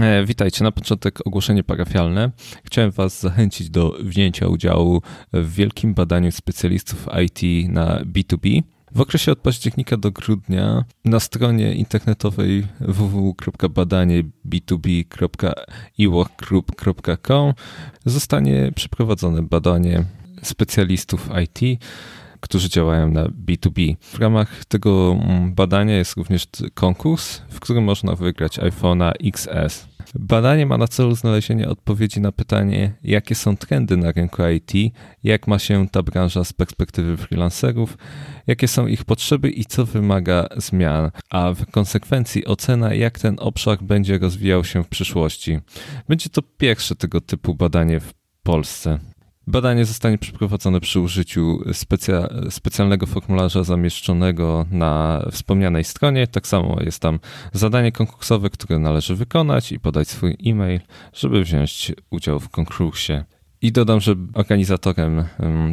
E, witajcie. Na początek ogłoszenie parafialne. Chciałem Was zachęcić do wzięcia udziału w wielkim badaniu specjalistów IT na B2B. W okresie od października do grudnia na stronie internetowej www.badanie b2b.eworkgroup.com zostanie przeprowadzone badanie specjalistów IT którzy działają na B2B. W ramach tego mm, badania jest również konkurs, w którym można wygrać iPhone'a XS. Badanie ma na celu znalezienie odpowiedzi na pytanie, jakie są trendy na rynku IT, jak ma się ta branża z perspektywy freelancerów, jakie są ich potrzeby i co wymaga zmian, a w konsekwencji ocena, jak ten obszar będzie rozwijał się w przyszłości. Będzie to pierwsze tego typu badanie w Polsce. Badanie zostanie przeprowadzone przy użyciu specja specjalnego formularza zamieszczonego na wspomnianej stronie. Tak samo jest tam zadanie konkursowe, które należy wykonać i podać swój e-mail, żeby wziąć udział w konkursie. I dodam, że organizatorem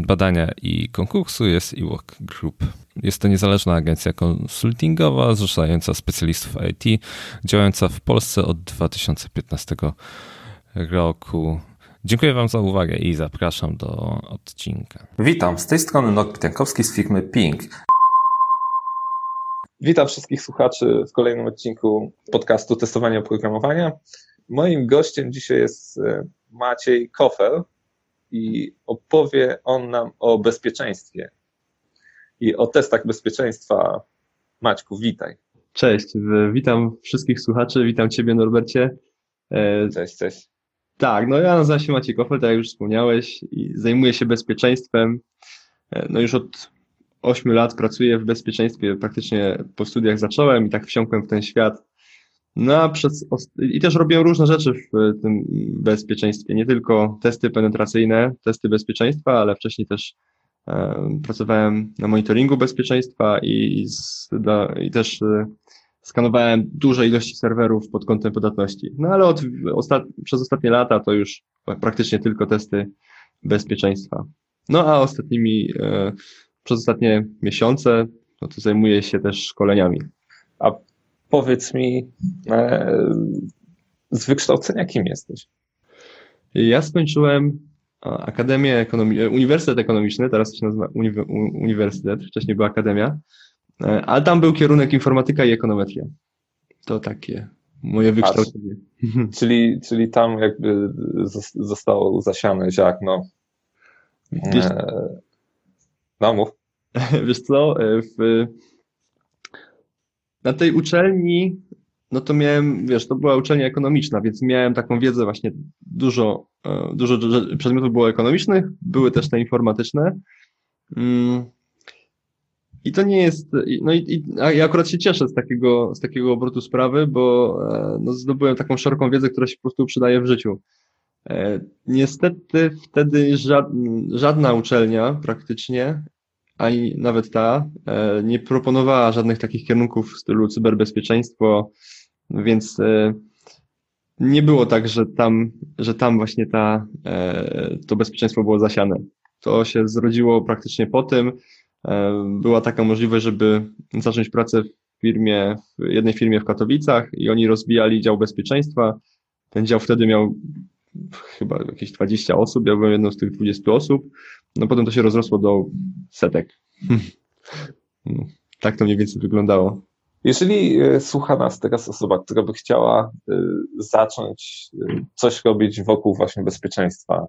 badania i konkursu jest eWork Group. Jest to niezależna agencja konsultingowa zrzeszająca specjalistów IT, działająca w Polsce od 2015 roku. Dziękuję Wam za uwagę i zapraszam do odcinka. Witam, z tej strony Norbert Jankowski z firmy Ping. Witam wszystkich słuchaczy w kolejnym odcinku podcastu Testowania Oprogramowania. Moim gościem dzisiaj jest e, Maciej Kofer i opowie on nam o bezpieczeństwie i o testach bezpieczeństwa. Maćku, witaj. Cześć, witam wszystkich słuchaczy, witam Ciebie Norbercie. E, cześć, cześć. Tak, no ja nazywam się Maciej Kofel, tak jak już wspomniałeś, i zajmuję się bezpieczeństwem. E, no już od 8 lat pracuję w bezpieczeństwie, praktycznie po studiach zacząłem i tak wsiąkłem w ten świat. No przez, i też robię różne rzeczy w tym bezpieczeństwie, nie tylko testy penetracyjne, testy bezpieczeństwa, ale wcześniej też e, pracowałem na monitoringu bezpieczeństwa i, z, dla, i też e, skanowałem duże ilości serwerów pod kątem podatności. No ale od, ostat, przez ostatnie lata to już praktycznie tylko testy bezpieczeństwa. No a ostatnimi, e, przez ostatnie miesiące, no to zajmuję się też szkoleniami. A powiedz mi, e, z wykształcenia kim jesteś? Ja skończyłem Akademię Ekonomii, Uniwersytet Ekonomiczny, teraz się nazywa Uniwersytet, wcześniej była Akademia. E, ale tam był kierunek informatyka i ekonometria. To takie moje wykształcenie. Czyli, czyli tam jakby zostało zasiane ziarno. Wiesz, e, no mów. Wiesz co, e, w, na tej uczelni, no to miałem, wiesz, to była uczelnia ekonomiczna, więc miałem taką wiedzę właśnie dużo, dużo przedmiotów było ekonomicznych, były też te informatyczne. I to nie jest, no i, i ja akurat się cieszę z takiego, z takiego obrotu sprawy, bo e, no, zdobyłem taką szeroką wiedzę, która się po prostu przydaje w życiu. E, niestety wtedy żadna uczelnia praktycznie, ani nawet ta, e, nie proponowała żadnych takich kierunków w stylu cyberbezpieczeństwo, więc nie było tak, że tam, że tam właśnie ta, to bezpieczeństwo było zasiane. To się zrodziło praktycznie po tym, była taka możliwość, żeby zacząć pracę w firmie, w jednej firmie w Katowicach i oni rozbijali dział bezpieczeństwa. Ten dział wtedy miał chyba jakieś 20 osób, ja byłem jedną z tych 20 osób. No potem to się rozrosło do setek. No, tak to mniej więcej wyglądało. Jeżeli e, słucha nas teraz osoba, która by chciała e, zacząć coś robić wokół właśnie bezpieczeństwa,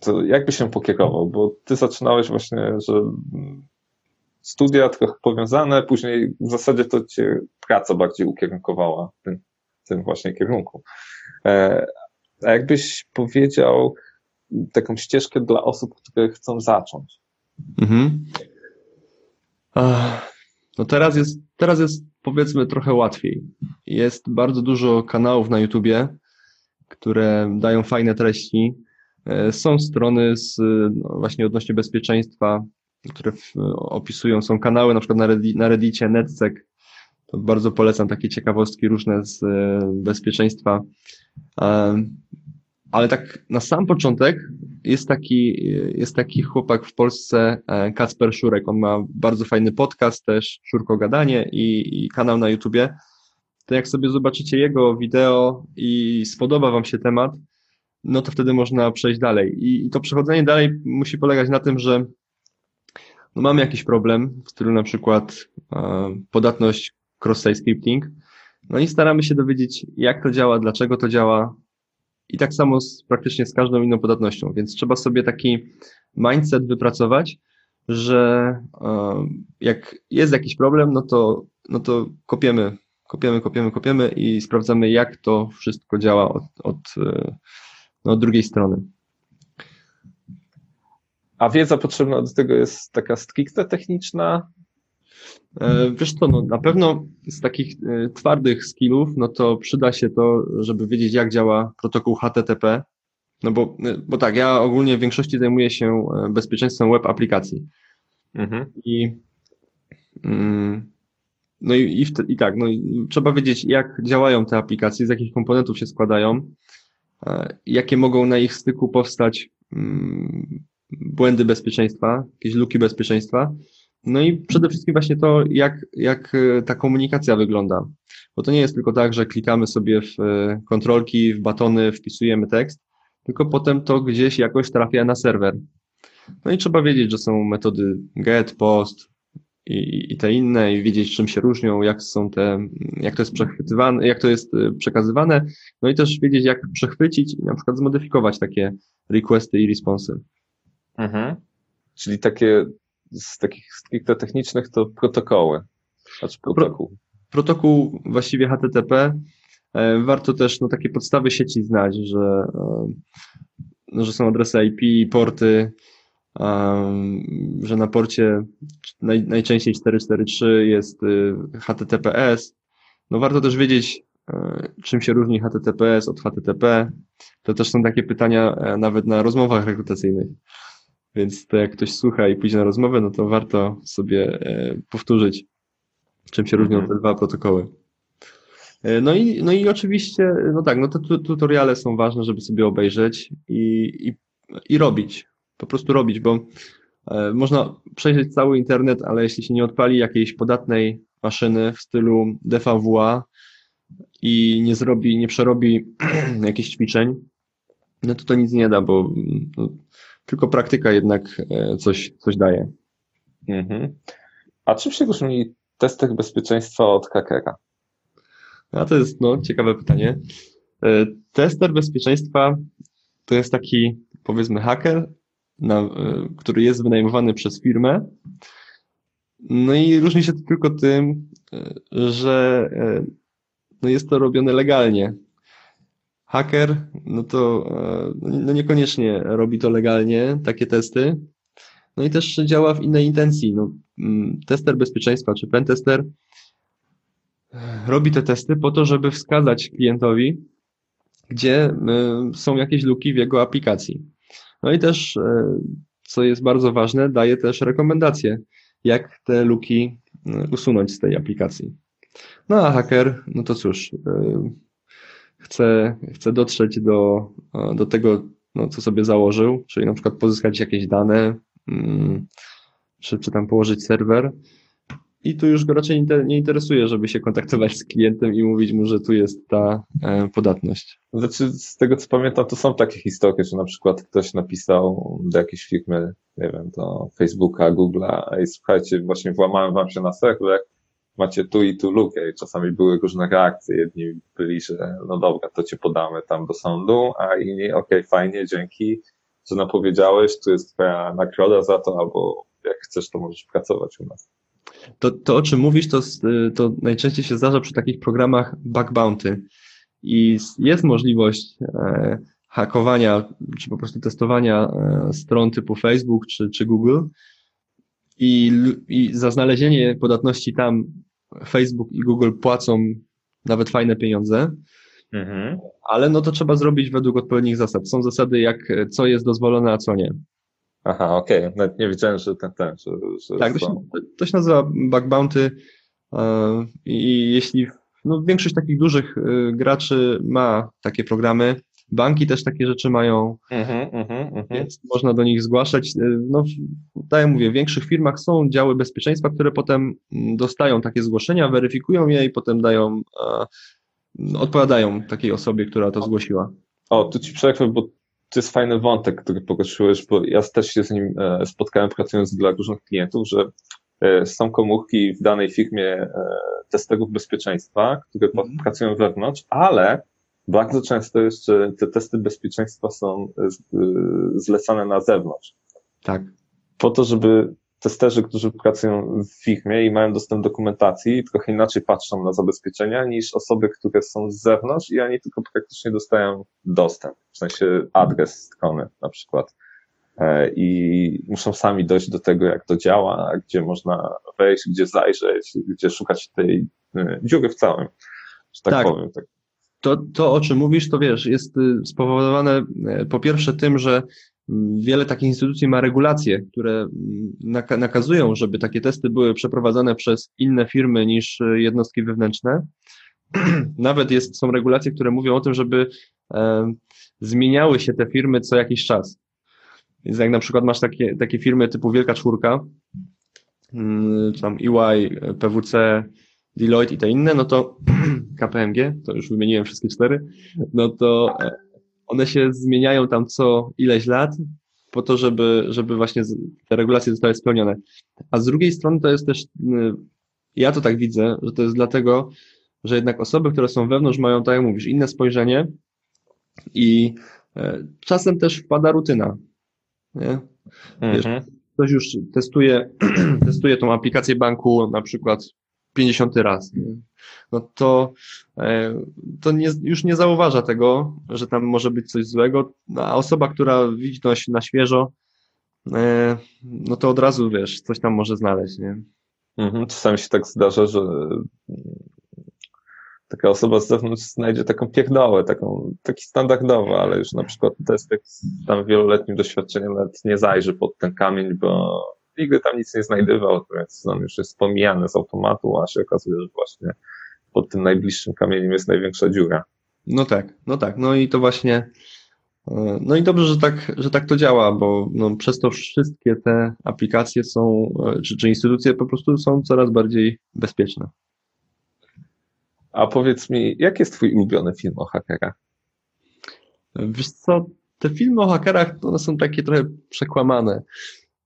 to jakby się pokierował? Bo ty zaczynałeś właśnie, że studia trochę powiązane, później w zasadzie to cię praca bardziej ukierunkowała w tym, tym właśnie kierunku. E, a jakbyś powiedział taką ścieżkę dla osób, które chcą zacząć? Mhm. No teraz jest, teraz jest powiedzmy trochę łatwiej. Jest bardzo dużo kanałów na YouTubie, które dają fajne treści są strony z, no właśnie odnośnie bezpieczeństwa, które w, opisują, są kanały na przykład na, Reddit, na Reddicie, NetSec, to bardzo polecam takie ciekawostki różne z e, bezpieczeństwa. E, ale tak na sam początek jest taki, jest taki chłopak w Polsce, Kacper Szurek. On ma bardzo fajny podcast też, Szurko Gadanie i, i kanał na YouTubie. to jak sobie zobaczycie jego wideo i spodoba Wam się temat, no to wtedy można przejść dalej. I, to przechodzenie dalej musi polegać na tym, że no mamy jakiś problem, w stylu na przykład e, podatność cross-site scripting, no i staramy się dowiedzieć, jak to działa, dlaczego to działa, i tak samo z, praktycznie z każdą inną podatnością, więc trzeba sobie taki mindset wypracować, że e, jak jest jakiś problem, no to, no to kopiemy, kopiemy, kopiemy, kopiemy i sprawdzamy, jak to wszystko działa od, od, e, no, od drugiej strony. A wiedza potrzebna do tego jest taka stricte techniczna, E, wiesz co, no na pewno z takich e, twardych skillów, no to przyda się to, żeby wiedzieć, jak działa protokół HTTP. No bo, e, bo tak, ja ogólnie w większości zajmuję się bezpieczeństwem web aplikacji. Mhm. I, mm, no i, i, i tak, no i trzeba wiedzieć, jak działają te aplikacje, z jakich komponentów się składają, jakie mogą na ich styku powstać mm, błędy bezpieczeństwa, jakieś luki bezpieczeństwa. No i przede wszystkim właśnie to, jak, jak e, ta komunikacja wygląda. Bo to nie jest tylko tak, że klikamy sobie w e, kontrolki, w batony, wpisujemy tekst, tylko potem to gdzieś jakoś trafia na serwer. No i trzeba wiedzieć, że są metody get, post i, i te inne, i wiedzieć, czym się różnią, jak są te, jak to jest przechwytywane, jak to jest e, przekazywane, no i też wiedzieć, jak przechwycić i na przykład zmodyfikować takie requesty i responsy. Mhm. Czyli takie z takich stricte technicznych to protokoły. Znaczy protokół. Protokół właściwie HTTP. E, warto też no, takie podstawy sieci znać, że, no, że są adresy IP, porty, że na porcie naj, najczęściej 443 jest y, HTTPS. No warto też wiedzieć, czym się różni HTTPS od HTTP. To też są takie pytania nawet na rozmowach rekrutacyjnych. Więc to jak ktoś słucha i pójdzie na rozmowę, no to warto sobie e, powtórzyć, czym się różnią mhm. te dwa protokoły. E, no i, no i oczywiście, no tak, no te tutoriale są ważne, żeby sobie obejrzeć i, i, i robić, po prostu robić, bo e, można przejrzeć cały internet, ale jeśli się nie odpali jakiejś podatnej maszyny w stylu DVWA i nie zrobi, nie przerobi jakichś ćwiczeń, no to to nic nie da, bo no, tylko praktyka jednak e, coś, coś daje. Mhm. A czym się różni tester bezpieczeństwa od hakera? A to jest no, ciekawe pytanie. E, tester bezpieczeństwa to jest taki, powiedzmy, haker, na, e, który jest wynajmowany przez firmę. No i różni się to tylko tym, że no jest to robione legalnie haker, no to e, no niekoniecznie robi to legalnie, takie testy. No i też działa w innej intencji. No, mm, tester bezpieczeństwa czy pentester e, robi te testy po to, żeby wskazać klientowi, gdzie e, są jakieś luki w jego aplikacji. No i też, co jest bardzo ważne, daje też rekomendacje, jak te luki usunąć z tej aplikacji. No a haker, no to cóż, chce, chce dotrzeć do, do tego, no, co sobie założył, czyli na przykład pozyskać jakieś dane, mm, czy, czy tam położyć serwer. I tu już go raczej nie interesuje, żeby się kontaktować z klientem i mówić mu, że tu jest ta e, podatność. Znaczy, z tego co pamiętam, to są takie historie, że na przykład ktoś napisał do jakiejś firmy, nie wiem, do Facebooka, Google'a, i słuchajcie, właśnie włamałem wam się na serwer, macie tu i tu lukę i czasami były różne reakcje. Jedni byli, że no dobra, to cię podamy tam do sądu, a inni, okej, okay, fajnie, dzięki, że napowiedziałeś, tu jest twoja nagroda za to, albo jak chcesz, to możesz pracować u nas. To, to o czym mówisz, to, to najczęściej się zdarza przy takich programach bug bounty. I jest możliwość e, hakowania, czy po prostu testowania e, stron typu Facebook czy, czy Google, i, i za znalezienie podatności tam Facebook i Google płacą nawet fajne pieniądze, mhm. ale no to trzeba zrobić według odpowiednich zasad. Są zasady, jak co jest dozwolone, a co nie. Aha, okej. Okay. Nawet nie wiedziałem, że ten, ten, że, że Tak, to się, to się nazywa bug bounty e, i jeśli, no większość takich dużych e, graczy ma takie programy, banki też takie rzeczy mają, Mhm, mhm, mhm. więc można do nich zgłaszać. E, No, w- tak jak mówię, w większych firmach są działy bezpieczeństwa, które potem mm, dostają takie zgłoszenia, weryfikują je i potem dają, no, odpowiadają takiej osobie, która to zgłosiła. O, tu ci przerwę, bo to jest fajny wątek, który poruszyłeś, bo ja też się z nim e, spotkałem pracując dla różnych klientów, że e, są komórki w danej firmie e, testerów bezpieczeństwa, które Mhm. pracują wewnątrz, ale bardzo często jeszcze te testy bezpieczeństwa są zlecane na zewnątrz. Tak. Po to, żeby testerzy, którzy pracują w firmie i mają dostęp do dokumentacji, trochę inaczej patrzą na zabezpieczenia niż osoby, które są z zewnątrz i oni tylko praktycznie dostają dostęp, w sensie adres strony na przykład. E, I muszą sami dojść do tego, jak to działa, gdzie można wejść, gdzie zajrzeć, gdzie szukać tej e, dziury w całym, że tak, Tak. powiem. Tak. To, to, o czym mówisz, to wiesz, jest y, spowodowane e, po pierwsze tym, że wiele takich instytucji ma regulacje, które mm, naka- nakazują, żeby takie testy były przeprowadzane przez inne firmy niż y, jednostki wewnętrzne. Nawet jest, są regulacje, które mówią o tym, żeby e, zmieniały się te firmy co jakiś czas. Więc jak na przykład masz takie, takie firmy typu Wielka Czwórka, mm, czy tam EY, PWC, Deloitte i te inne, no to KPMG, to już wymieniłem wszystkie cztery, no to e, one się zmieniają tam co ileś lat po to, żeby, żeby właśnie te regulacje zostały spełnione. A z drugiej strony to jest też, y, ja to tak widzę, że to jest dlatego, że jednak osoby, które są wewnątrz mają, tak jak mówisz, inne spojrzenie i e, czasem też wpada rutyna. Nie? Wiesz, Mhm. ktoś już testuje, testuje tą aplikację banku na przykład 50 raz, nie? no to, e, to nie, już nie zauważa tego, że tam może być coś złego, a osoba, która widzi to na, świeżo, e, no to od razu, wiesz, coś tam może znaleźć, nie? Mhm. Czasami się tak zdarza, że taka osoba z zewnątrz znajdzie taką pierdołę, taką, taki standardowy, ale już na przykład testek z tam wieloletnim doświadczeniem nawet nie zajrzy pod ten kamień, bo nigdy tam nic nie znajdywał, więc on już jest pomijany z automatu, a się okazuje, że właśnie pod tym najbliższym kamieniem jest największa dziura. No tak, no tak, no i to właśnie, e, no i dobrze, że tak, że tak to działa, bo no, przez to wszystkie te aplikacje są, e, czy, czy instytucje po prostu są coraz bardziej bezpieczne. A powiedz mi, jaki jest twój ulubiony film o hakerach? Wiesz co, te filmy o hakerach, to one są takie trochę przekłamane,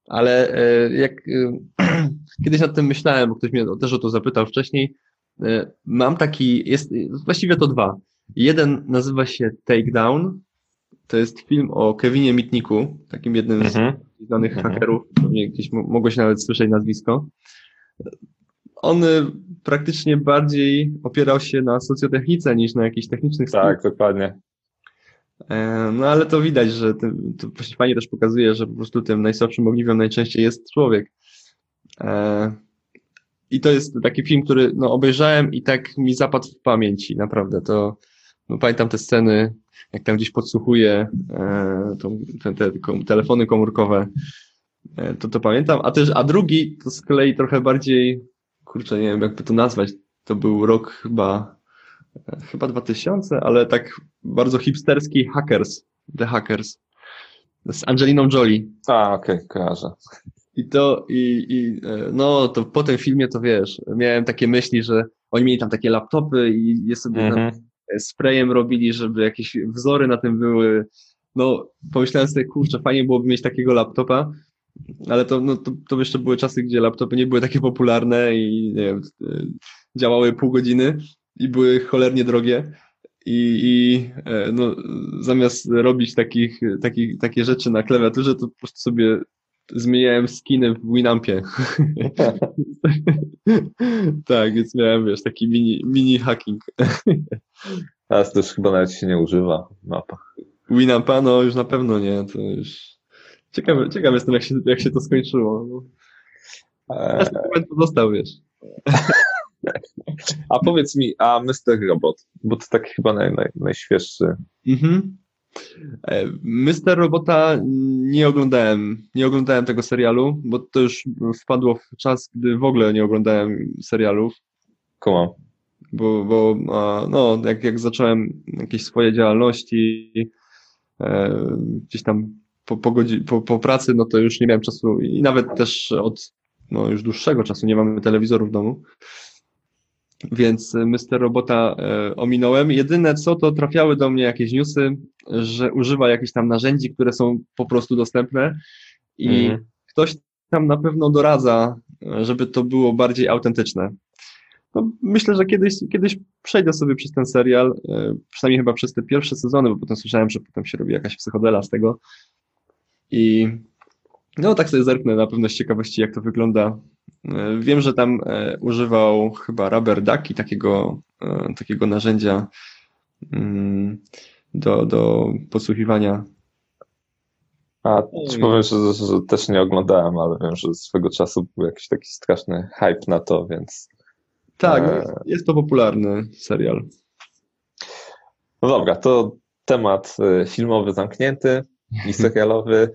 ale e, jak e, kiedyś nad tym myślałem, bo ktoś mnie też o to zapytał wcześniej, e, mam taki, jest, właściwie to dwa. Jeden nazywa się Takedown, to jest film o Kevinie Mitniku, takim jednym z Mhm. znanych Mhm. hakerów, pewnie gdzieś mo- mogłeś nawet słyszeć nazwisko. On praktycznie bardziej opierał się na socjotechnice niż na jakichś technicznych Tak, dokładnie. E, No ale to widać, że to, właśnie fajnie też pokazuje, że po prostu tym najsłabszym ogniwem najczęściej jest człowiek. E, I to jest taki film, który no, obejrzałem i tak mi zapadł w pamięci, naprawdę. To no, pamiętam te sceny, jak tam gdzieś podsłuchuje e, te, te telefony komórkowe. To to pamiętam. A też, a drugi to z kolei trochę bardziej, kurczę, nie wiem jakby to nazwać. To był rok chyba chyba 2000, ale tak bardzo hipsterski Hackers, The Hackers, z Angeliną Jolie. A, okej, kojarzę. I to, i, i e, no, to po tym filmie to wiesz, miałem takie myśli, że oni mieli tam takie laptopy i je sobie tam Mhm. sprayem robili, żeby jakieś wzory na tym były. No, pomyślałem sobie, kurczę, fajnie byłoby mieć takiego laptopa, ale to, no, to, to jeszcze były czasy, gdzie laptopy nie były takie popularne i nie wiem, e, działały pół godziny i były cholernie drogie. I, i e, no, zamiast robić takich, takich, takie rzeczy na klawiaturze, to po prostu sobie zmieniałem skiny w Winampie. tak, więc miałem, wiesz, taki mini, mini hacking. Teraz to już chyba nawet się nie używa w mapach. Winampa, no już na pewno nie, to już... Ciekawy, ciekawy jestem, jak się, jak się to skończyło. No. E, Teraz ten moment pozostał, wiesz. A powiedz mi, a Mr. Robot, bo to taki chyba naj, naj, najświeższy. Mhm. E, Mr. Robota nie oglądałem, nie oglądałem tego serialu, bo to już wpadło w czas, gdy w ogóle nie oglądałem serialów. Kumam. bo, bo no, jak, jak zacząłem jakieś swoje działalności, e, gdzieś tam po, po, godzi- po, po pracy, no to już nie miałem czasu i nawet też od no, już dłuższego czasu nie mamy telewizorów w domu. Więc Mr. Robota e, ominąłem. Jedyne co, to trafiały do mnie jakieś newsy, że używa jakichś tam narzędzi, które są po prostu dostępne i Mhm. ktoś tam na pewno doradza, żeby to było bardziej autentyczne. No, myślę, że kiedyś, kiedyś przejdę sobie przez ten serial, e, przynajmniej chyba przez te pierwsze sezony, bo potem słyszałem, że potem się robi jakaś psychodela z tego. I no tak sobie zerknę na pewno z ciekawości, jak to wygląda. E, Wiem, że tam e, używał chyba Rubber Ducky, takiego, e, takiego narzędzia mm, do, do podsłuchiwania. A ci powiem, że, że też nie oglądałem, ale wiem, że swego czasu był jakiś taki straszny hype na to, więc Tak, E. no jest, to popularny serial. no dobra, to temat filmowy zamknięty i serialowy.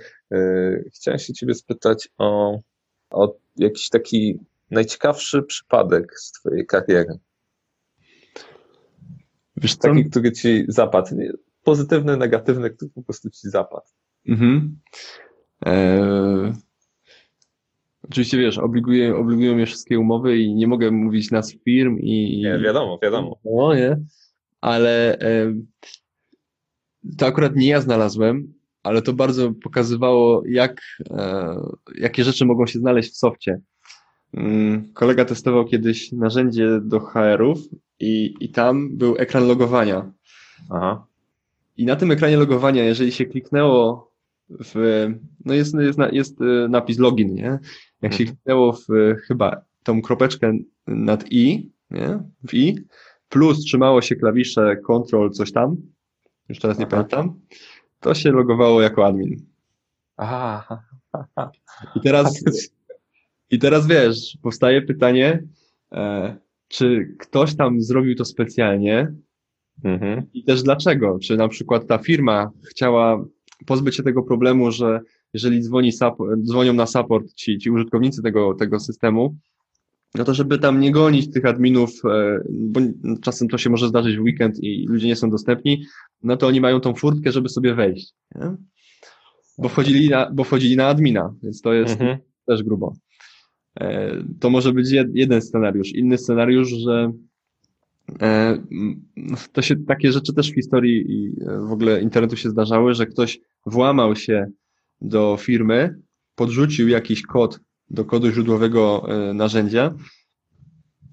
Chciałem się ciebie spytać o, o jakiś taki najciekawszy przypadek z twojej kariery. Wiesz co? Taki, który ci zapadł. Pozytywny, negatywny, który po prostu ci zapadł. Mhm. Eee, oczywiście wiesz, obliguję, obligują mnie wszystkie umowy i nie mogę mówić nazw firm i. Nie, wiadomo, wiadomo. No, nie. Ale e, to akurat nie ja znalazłem, ale to bardzo pokazywało, jak, e, jakie rzeczy mogą się znaleźć w softie. Mm, Kolega testował kiedyś narzędzie do HR-ów i, i tam był ekran logowania. Aha. I na tym ekranie logowania, jeżeli się kliknęło w, no jest, jest, jest e, napis login, nie? Jak się Mhm. kliknęło w e, chyba tą kropeczkę nad i, nie? W i, plus trzymało się klawisze control coś tam, już teraz nie Aha. pamiętam, to się logowało jako admin. Aha. I teraz, i teraz wiesz, powstaje pytanie, e, czy ktoś tam zrobił to specjalnie, Mhm. I też dlaczego? Czy na przykład ta firma chciała pozbyć się tego problemu, że jeżeli dzwoni dzwonią na support ci, ci użytkownicy tego, tego systemu, no to żeby tam nie gonić tych adminów, e, bo czasem to się może zdarzyć w weekend i ludzie nie są dostępni, no to oni mają tą furtkę, żeby sobie wejść. Nie? Bo wchodzili na, bo wchodzili na admina, więc to jest Mhm. też grubo. E, To może być jed- jeden scenariusz. Inny scenariusz, że e, to się takie rzeczy też w historii i w ogóle internetu się zdarzały, że ktoś włamał się do firmy, podrzucił jakiś kod do kodu źródłowego e, narzędzia.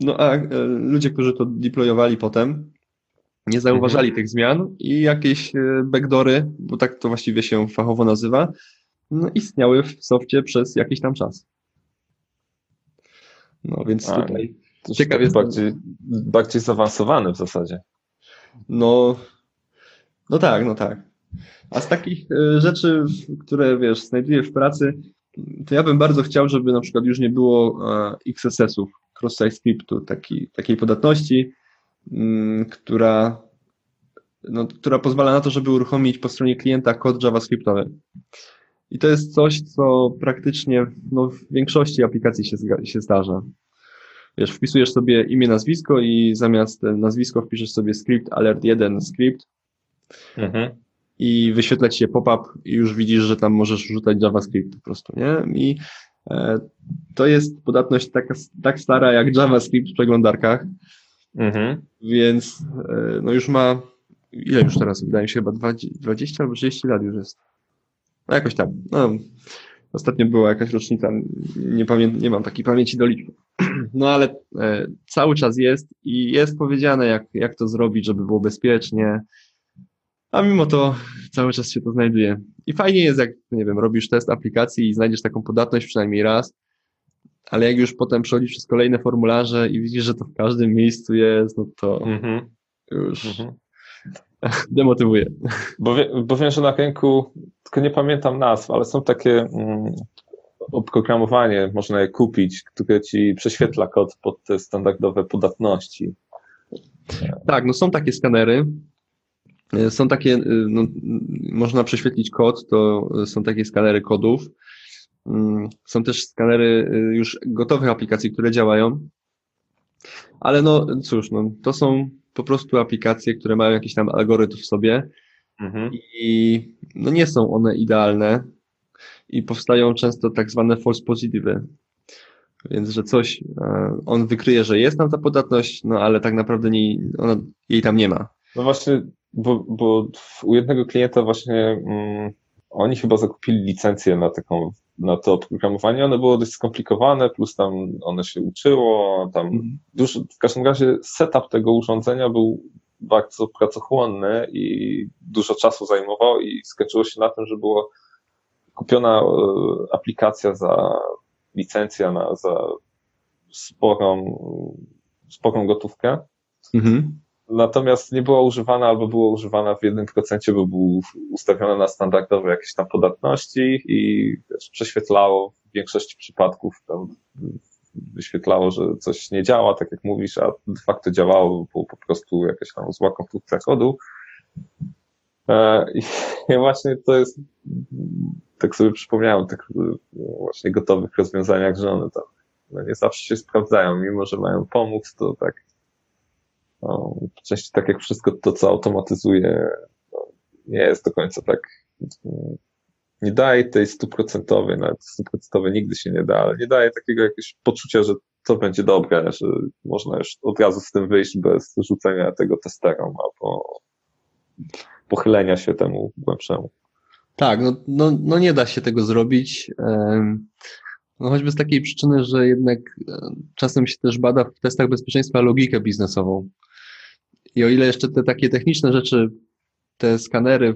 No a e, ludzie, którzy to deployowali potem, nie zauważali tych zmian i jakieś e, backdoory, bo tak to właściwie się fachowo nazywa, no, istniały w softie przez jakiś tam czas. No więc A, tutaj Ciekaw jestem. bardziej, bardziej zaawansowany w zasadzie. No, no tak, no tak. A z takich rzeczy, które wiesz, znajduję w pracy, to ja bym bardzo chciał, żeby na przykład już nie było e, XSS-ów, cross-site scriptu, taki, takiej podatności, mm, która, no, która pozwala na to, żeby uruchomić po stronie klienta kod JavaScriptowy. I to jest coś, co praktycznie no, w większości aplikacji się, się zdarza. Wiesz, wpisujesz sobie imię, nazwisko i zamiast e, nazwisko wpiszesz sobie script alert 1 script Mhm. I wyświetla ci się pop-up i już widzisz, że tam możesz rzucać JavaScript po prostu, nie? I e, to jest podatność taka, tak stara jak JavaScript w przeglądarkach, Mhm. więc e, no już ma, ile już teraz? Wydaje mi się chyba 20, 20 albo 30 lat już jest. No jakoś tam. No, ostatnio była jakaś rocznica, nie, pamię nie mam takiej pamięci do liczby. No ale e, cały czas jest i jest powiedziane, jak, jak to zrobić, żeby było bezpiecznie. A mimo to cały czas się to znajduje. I fajnie jest, jak, nie wiem, robisz test aplikacji i znajdziesz taką podatność przynajmniej raz, ale jak już potem przechodzisz przez kolejne formularze i widzisz, że to w każdym miejscu jest, no to Mhm. już Mhm. demotywuje. Bo, wie, bo wiem, że na rynku, tylko nie pamiętam nazw, ale są takie mm, oprogramowanie, można je kupić, które ci prześwietla kod pod te standardowe podatności. Tak, no są takie skanery. Y, Są takie, y, no, można prześwietlić kod, to y, są takie skanery kodów. Mm, Są też skanery y, już gotowych aplikacji, które działają. Ale no cóż, no, to są po prostu aplikacje, które mają jakiś tam algorytm w sobie Mhm. i no nie są one idealne i powstają często tak zwane false positive. Więc, że coś, e, on wykryje, że jest tam ta podatność, no ale tak naprawdę nie, ona, jej tam nie ma. No właśnie, bo, bo u jednego klienta właśnie mm, oni chyba zakupili licencję na taką, na to oprogramowanie. One było dość skomplikowane, plus tam one się uczyło, tam Mhm. dużo, w każdym razie setup tego urządzenia był bardzo pracochłonny i dużo czasu zajmował i skończyło się na tym, że była kupiona e, aplikacja za licencja na, za sporą, sporą gotówkę. Mhm. Natomiast nie była używana albo była używana w jednym procencie, bo był ustawiona na standardowe jakieś tam podatności i wiesz, prześwietlało w większości przypadków tam wyświetlało, że coś nie działa, tak jak mówisz, a de facto działało, było po prostu jakaś tam zła konstrukcja kodu. E, I właśnie to jest, tak sobie przypomniałem, tak właśnie gotowych rozwiązaniach, że one tam no nie zawsze się sprawdzają, mimo że mają pomóc, to tak no, częściej tak jak wszystko to, co automatyzuje, no, nie jest do końca tak, mm, nie daje tej stuprocentowej, nawet stuprocentowej nigdy się nie da, ale nie daje takiego jakiegoś poczucia, że to będzie dobre, że można już od razu z tym wyjść bez rzucenia tego testerem albo pochylenia się temu głębszemu. Tak, no, no, no nie da się tego zrobić. No choćby z takiej przyczyny, że jednak e, czasem się też bada w testach bezpieczeństwa logikę biznesową. I o ile jeszcze te takie techniczne rzeczy, te skanery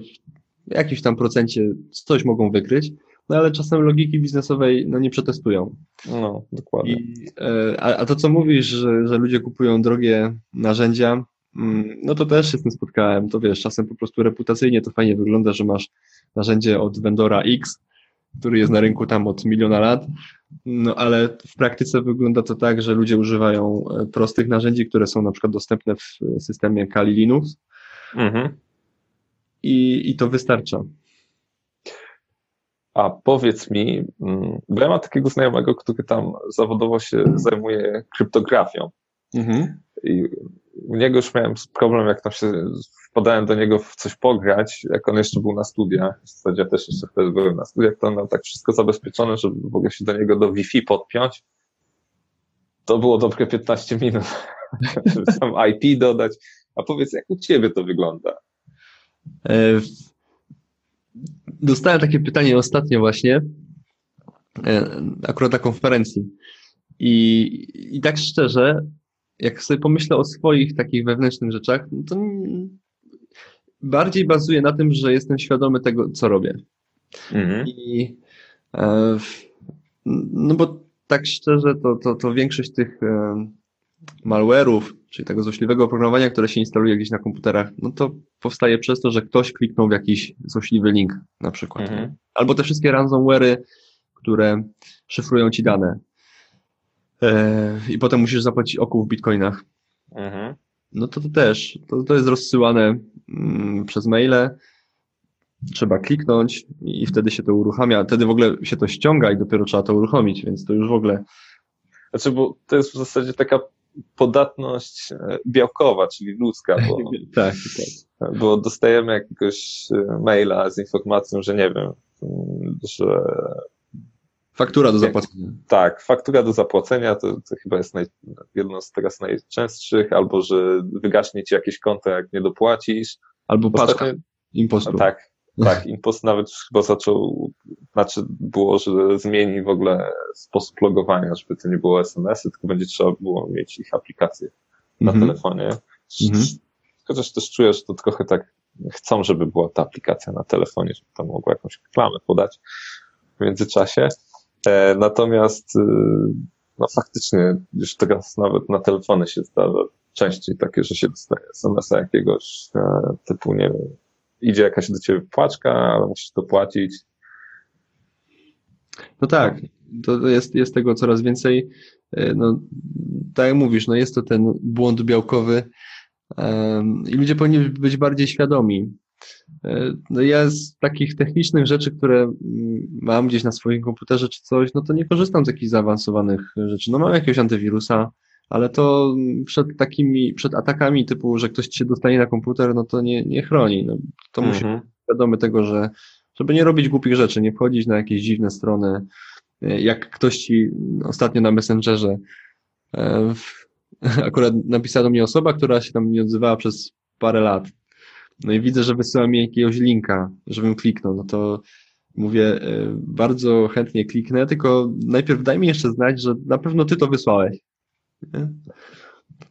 w jakimś tam procencie coś mogą wykryć, no ale czasem logiki biznesowej no nie przetestują. No, dokładnie. I, e, a, a to, co mówisz, że, że ludzie kupują drogie narzędzia, mm, no to też się z tym spotkałem. To wiesz, czasem po prostu reputacyjnie to fajnie wygląda, że masz narzędzie od vendora X, który jest na rynku tam od miliona lat, no ale w praktyce wygląda to tak, że ludzie używają e, prostych narzędzi, które są na przykład dostępne w systemie Kali Linux Mhm. i, i to wystarcza. A powiedz mi, mm, bo ja mam takiego znajomego, który tam zawodowo się zajmuje kryptografią. Mhm. I u niego już miałem problem, jak tam się wpadałem do niego w coś pograć, jak on jeszcze był na studiach. W zasadzie też jeszcze wtedy byłem na studiach, to on miał tak wszystko zabezpieczone, żeby w ogóle się do niego do Wi-Fi podpiąć. To było dobre 15 minut. żeby Sam IP dodać. A powiedz, jak u ciebie to wygląda? E, Dostałem takie pytanie ostatnio właśnie, e, akurat na konferencji. I, I tak szczerze, jak sobie pomyślę o swoich takich wewnętrznych rzeczach, no to bardziej bazuję na tym, że jestem świadomy tego, co robię. Mhm. I e, no bo tak szczerze, to, to, to większość tych e, malware'ów, czyli tego złośliwego oprogramowania, które się instaluje gdzieś na komputerach, no to powstaje przez to, że ktoś kliknął w jakiś złośliwy link na przykład. Mhm. Albo te wszystkie ransomware'y, które szyfrują ci dane. E, I potem musisz zapłacić oku w bitcoinach. Mhm. No to, to też, to, to jest rozsyłane mm, przez maile. Trzeba kliknąć i wtedy się to uruchamia. Wtedy w ogóle się to ściąga i dopiero trzeba to uruchomić, więc to już w ogóle. Znaczy, bo to jest w zasadzie taka podatność e, białkowa, czyli ludzka, bo tak, tak. bo dostajemy jakiegoś e, maila z informacją, że nie wiem, mm, że Faktura do zapłacenia. tak, faktura do zapłacenia to, to chyba jest naj, jedno z teraz najczęstszych, albo że wygaśnie ci jakieś konto, jak nie dopłacisz. Albo paczka Ostatnio, impostu. tak, tak, Impost nawet chyba zaczął, znaczy było, że zmieni w ogóle sposób logowania, żeby to nie było SMS-y, tylko będzie trzeba było mieć ich aplikację na Mhm. telefonie. Mhm. Chociaż też czuję, że to trochę tak chcą, żeby była ta aplikacja na telefonie, żeby tam mogła jakąś reklamę podać w międzyczasie. E, natomiast y, no faktycznie już teraz nawet na telefony się zdarza częściej takie, że się dostaje SMS-a jakiegoś e, typu, nie wiem, idzie jakaś do ciebie płaczka, ale musisz to płacić. No tak, to jest, jest tego coraz więcej. E, No, tak jak mówisz, no jest to ten błąd białkowy i ludzie powinni być bardziej świadomi. E, No ja z takich technicznych rzeczy, które mam gdzieś na swoim komputerze czy coś, no to nie korzystam z jakichś zaawansowanych rzeczy. No mam jakiegoś antywirusa, ale to przed takimi, przed atakami typu, że ktoś się dostanie na komputer, no to nie, nie chroni. No, to musi Mhm. być świadomy tego, że żeby nie robić głupich rzeczy, nie wchodzić na jakieś dziwne strony, e, jak ktoś ci ostatnio na Messengerze e, akurat napisała do mnie osoba, która się tam nie odzywała przez parę lat. No i widzę, że wysyła mi jakiegoś linka, żebym kliknął. No to mówię, e, bardzo chętnie kliknę, tylko najpierw daj mi jeszcze znać, że na pewno ty to wysłałeś. Nie?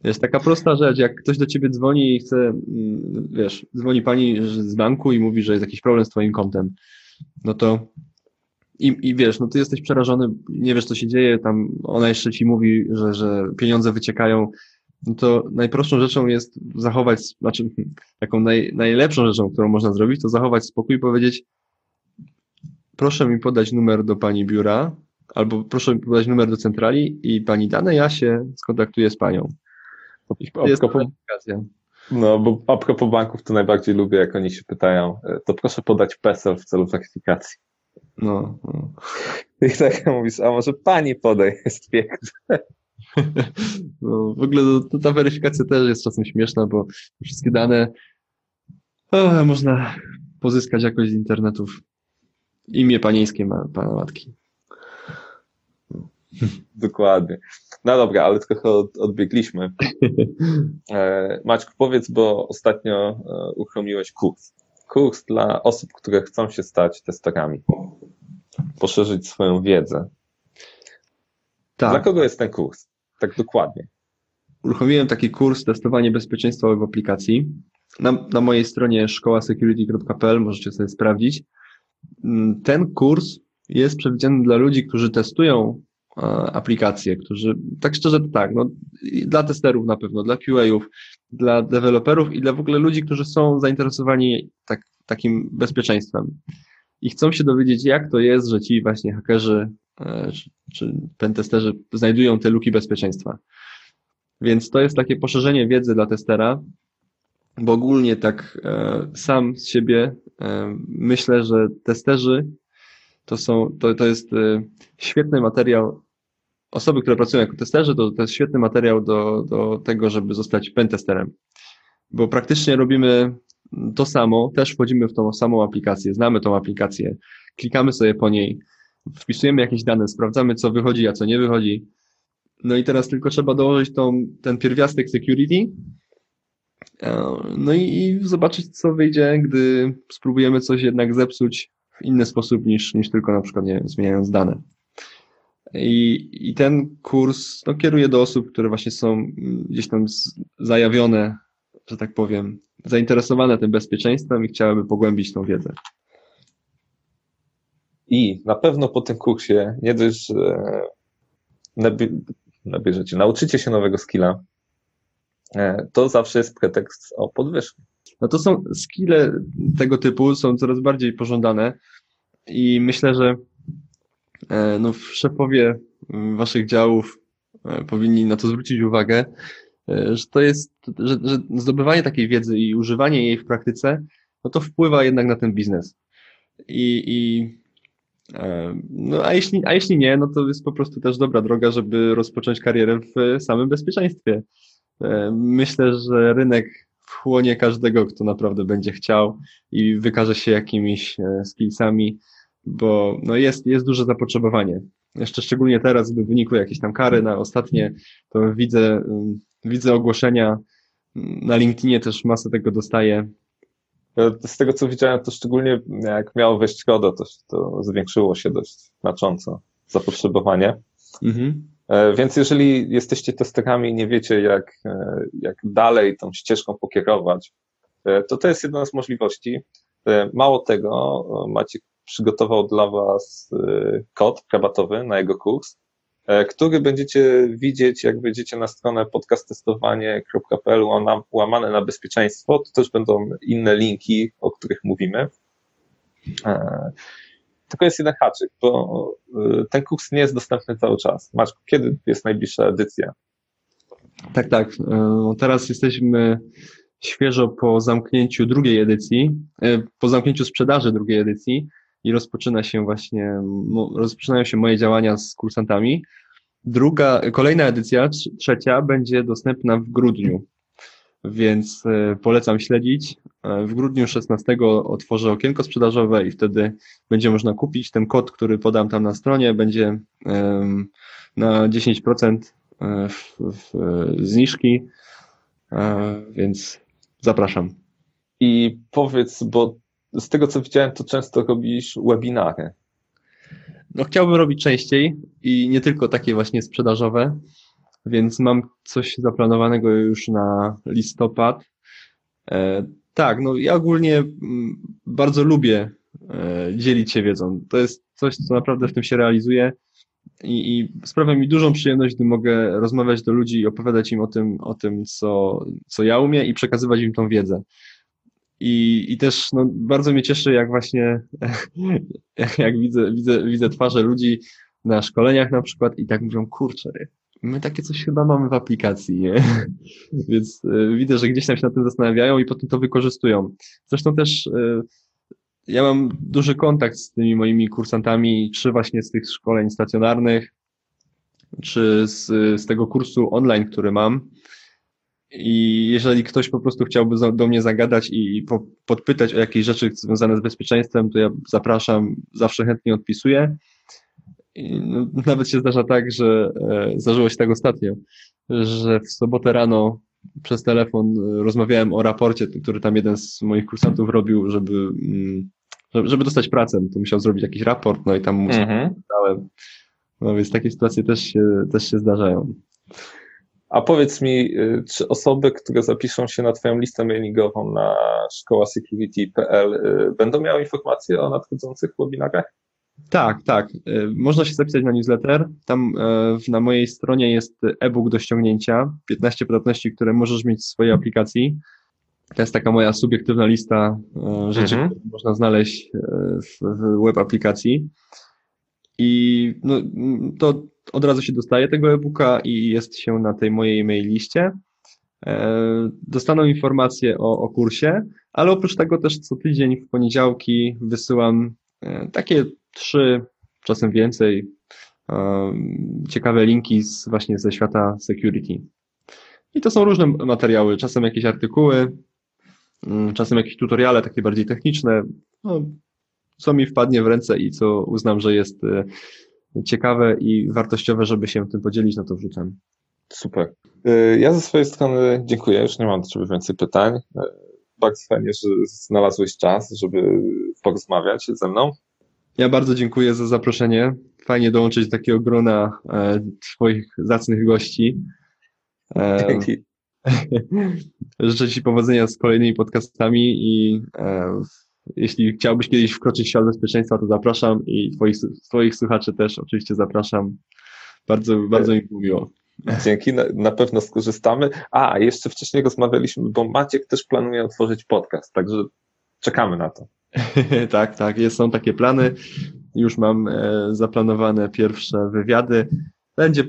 Jest taka prosta rzecz, jak ktoś do ciebie dzwoni i chce, mm, wiesz, dzwoni pani z banku i mówi, że jest jakiś problem z twoim kontem, no to i, i wiesz, no ty jesteś przerażony, nie wiesz co się dzieje, tam ona jeszcze ci mówi, że, że pieniądze wyciekają, no to najprostszą rzeczą jest zachować, znaczy taką naj, najlepszą rzeczą, którą można zrobić, to zachować spokój i powiedzieć proszę mi podać numer do pani biura, albo proszę mi podać numer do centrali i pani dane, ja się skontaktuję z panią. A jest propos, no, bo a propos banków, to najbardziej lubię, jak oni się pytają, e, to proszę podać PESEL w celu weryfikacji. No, no. I tak mówisz, a może pani podaj, jest piękne. No w ogóle to, to ta weryfikacja też jest czasem śmieszna, bo wszystkie dane o, można pozyskać jakoś z internetów. Imię panieńskie ma pana matki. Dokładnie. No dobra, ale trochę od, odbiegliśmy. E, Maćku, powiedz, bo ostatnio e, uruchomiłeś kurs. Kurs dla osób, które chcą się stać testerami. Poszerzyć swoją wiedzę. Dla Tak, kogo jest ten kurs? Tak dokładnie. uruchomiłem taki kurs testowanie bezpieczeństwa w aplikacji. Na, na mojej stronie szkołasecurity.pl możecie sobie sprawdzić. Mm, Ten kurs jest przewidziany dla ludzi, którzy testują e, aplikacje, którzy, tak szczerze tak, no, dla testerów na pewno, dla QA-ów, dla deweloperów i dla w ogóle ludzi, którzy są zainteresowani tak, takim bezpieczeństwem i chcą się dowiedzieć, jak to jest, że ci właśnie hakerzy czy, czy pentesterzy znajdują te luki bezpieczeństwa. Więc to jest takie poszerzenie wiedzy dla testera, bo ogólnie tak e, sam z siebie e, myślę, że testerzy to są, to, to jest e, świetny materiał. Osoby, które pracują jako testerzy, to, to jest świetny materiał do, do tego, żeby zostać pentesterem. Bo praktycznie robimy to samo, też wchodzimy w tą samą aplikację, znamy tą aplikację, klikamy sobie po niej, wpisujemy jakieś dane, sprawdzamy, co wychodzi, a co nie wychodzi. No i teraz tylko trzeba dołożyć tą, ten pierwiastek security, e, no i, i zobaczyć, co wyjdzie, gdy spróbujemy coś jednak zepsuć w inny sposób niż, niż tylko na przykład, nie zmieniając dane. I, I ten kurs no, kieruje do osób, które właśnie są mm, gdzieś tam zajawione, że tak powiem, zainteresowane tym bezpieczeństwem i chciałyby pogłębić tą wiedzę. I na pewno po tym kursie nie dość, że nabie- nabierzecie, nauczycie się nowego skilla, e, to zawsze jest pretekst o podwyżkę. No to są skille tego typu, są coraz bardziej pożądane i myślę, że e, no, szefowie m, waszych działów e, powinni na to zwrócić uwagę, że to jest, że, że zdobywanie takiej wiedzy i używanie jej w praktyce, no to wpływa jednak na ten biznes. I, i no a jeśli, a jeśli nie, no to jest po prostu też dobra droga, żeby rozpocząć karierę w samym bezpieczeństwie. E, Myślę, że rynek wchłonie każdego, kto naprawdę będzie chciał i wykaże się jakimiś e, skillsami, bo no jest, jest duże zapotrzebowanie. Jeszcze szczególnie teraz, gdy wynikły jakieś tam kary na ostatnie, to widzę, widzę ogłoszenia. Na LinkedInie też masę tego dostaję. E, Z tego co widziałem, to szczególnie jak miało wejść RODO, to, to zwiększyło się dość znacząco zapotrzebowanie. Mhm. E, Więc jeżeli jesteście testerami i nie wiecie, jak, e, jak dalej tą ścieżką pokierować, e, to to jest jedna z możliwości. Mało tego, Maciek przygotował dla Was kod rabatowy na jego kurs, który będziecie widzieć, jak wejdziecie na stronę podcasttestowanie.pl łam- łamane na bezpieczeństwo. To też będą inne linki, o których mówimy. E, Tylko jest jeden haczyk, bo y, ten kurs nie jest dostępny cały czas. Masz, kiedy jest najbliższa edycja? Tak, tak. E, Teraz jesteśmy świeżo po zamknięciu drugiej edycji, e, po zamknięciu sprzedaży drugiej edycji i rozpoczyna się właśnie, rozpoczynają się moje działania z kursantami. druga, kolejna edycja, trzecia, będzie dostępna w grudniu, więc e, polecam śledzić. E, w grudniu 16 otworzę okienko sprzedażowe i wtedy będzie można kupić ten kod, który podam tam na stronie, będzie na 10% w, w zniżki, więc zapraszam. I powiedz, bo z tego co widziałem, to często robisz webinary. No chciałbym robić częściej i nie tylko takie właśnie sprzedażowe, więc mam coś zaplanowanego już na listopad. E, tak, no ja ogólnie mm, bardzo lubię e, dzielić się wiedzą. To jest coś, co naprawdę w tym się realizuje i, i sprawia mi dużą przyjemność, gdy mogę rozmawiać do ludzi i opowiadać im o tym, o tym co, co ja umiem i przekazywać im tą wiedzę. I, i też no, bardzo mnie cieszy, jak właśnie jak, widzę, widzę, widzę twarze ludzi na szkoleniach na przykład i tak mówią, kurczę, my takie coś chyba mamy w aplikacji, nie? Więc y, widzę, że gdzieś tam się nad tym zastanawiają i potem to wykorzystują. Zresztą też y, ja mam duży kontakt z tymi moimi kursantami, czy właśnie z tych szkoleń stacjonarnych, czy z, z tego kursu online, który mam. I jeżeli ktoś po prostu chciałby do mnie zagadać i po, podpytać o jakieś rzeczy związane z bezpieczeństwem, to ja zapraszam, zawsze chętnie odpisuję. I no, nawet się zdarza tak, że e, zdarzyło się tak ostatnio, że w sobotę rano przez telefon e, rozmawiałem o raporcie, który tam jeden z moich kursantów robił, żeby, mm, żeby dostać pracę. To musiał zrobić jakiś raport, no i tam mu mhm. No więc takie sytuacje też się, też się zdarzają. A powiedz mi, y, czy osoby, które zapiszą się na Twoją listę mailingową na szkołasecurity.pl y, będą miały informacje o nadchodzących webinarach? Tak, tak. Y, można się zapisać na newsletter. Tam na mojej stronie jest e-book do ściągnięcia, 15 podatności, które możesz mieć w swojej aplikacji. To jest taka moja subiektywna lista rzeczy, mhm. które można znaleźć w web aplikacji. I no, to od razu się dostaje tego e-booka i jest się na tej mojej mail liście. E, dostaną informacje o, o kursie, ale oprócz tego też co tydzień w poniedziałki wysyłam e, takie trzy, czasem więcej, e, ciekawe linki z, właśnie ze świata security. I to są różne materiały, czasem jakieś artykuły, mm, czasem jakieś tutoriale takie bardziej techniczne, no, co mi wpadnie w ręce i co uznam, że jest ciekawe i wartościowe, żeby się tym podzielić, no to wrzucam. Super. Y, ja ze swojej strony dziękuję, już nie mam do Ciebie więcej pytań. Y, bardzo fajnie, że znalazłeś czas, żeby porozmawiać ze mną. Ja bardzo dziękuję za zaproszenie. Fajnie dołączyć do takiego grona e, Twoich zacnych gości. E, Dzięki. Życzę Ci powodzenia z kolejnymi podcastami i e, jeśli chciałbyś kiedyś wkroczyć w świat bezpieczeństwa, to zapraszam i twoich, twoich słuchaczy też oczywiście zapraszam. Bardzo, bardzo mi miło. Dzięki, na, na, pewno skorzystamy. A, jeszcze wcześniej rozmawialiśmy, bo Maciek też planuje otworzyć podcast, także czekamy na to. tak, tak, jest, są takie plany. Już mam e, zaplanowane pierwsze wywiady. Będzie,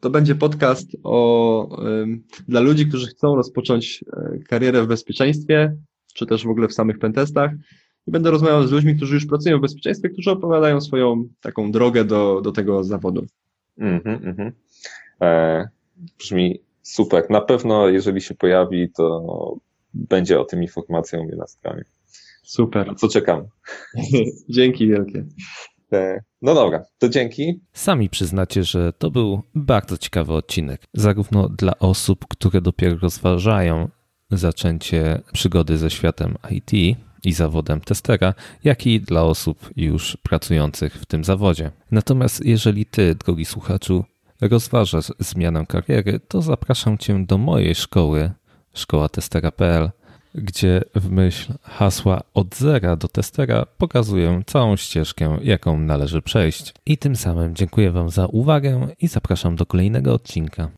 to będzie podcast o, e, dla ludzi, którzy chcą rozpocząć e, karierę w bezpieczeństwie, czy też w ogóle w samych pentestach. I będę rozmawiał z ludźmi, którzy już pracują w bezpieczeństwie, którzy opowiadają swoją taką drogę do, do tego zawodu. Mhm, mhm. E, brzmi super. Na pewno, jeżeli się pojawi, to będzie o tym informacja u mnie na stronie. Super. Na co czekam. dzięki wielkie. E, no dobra, to dzięki. Sami przyznacie, że to był bardzo ciekawy odcinek, zarówno dla osób, które dopiero rozważają zaczęcie przygody ze światem IT i zawodem testera, jak i dla osób już pracujących w tym zawodzie. Natomiast jeżeli ty, drogi słuchaczu, rozważasz zmianę kariery, to zapraszam cię do mojej szkoły, szkołatestera.pl, gdzie w myśl hasła od zera do testera pokazuję całą ścieżkę, jaką należy przejść. I tym samym dziękuję Wam za uwagę i zapraszam do kolejnego odcinka.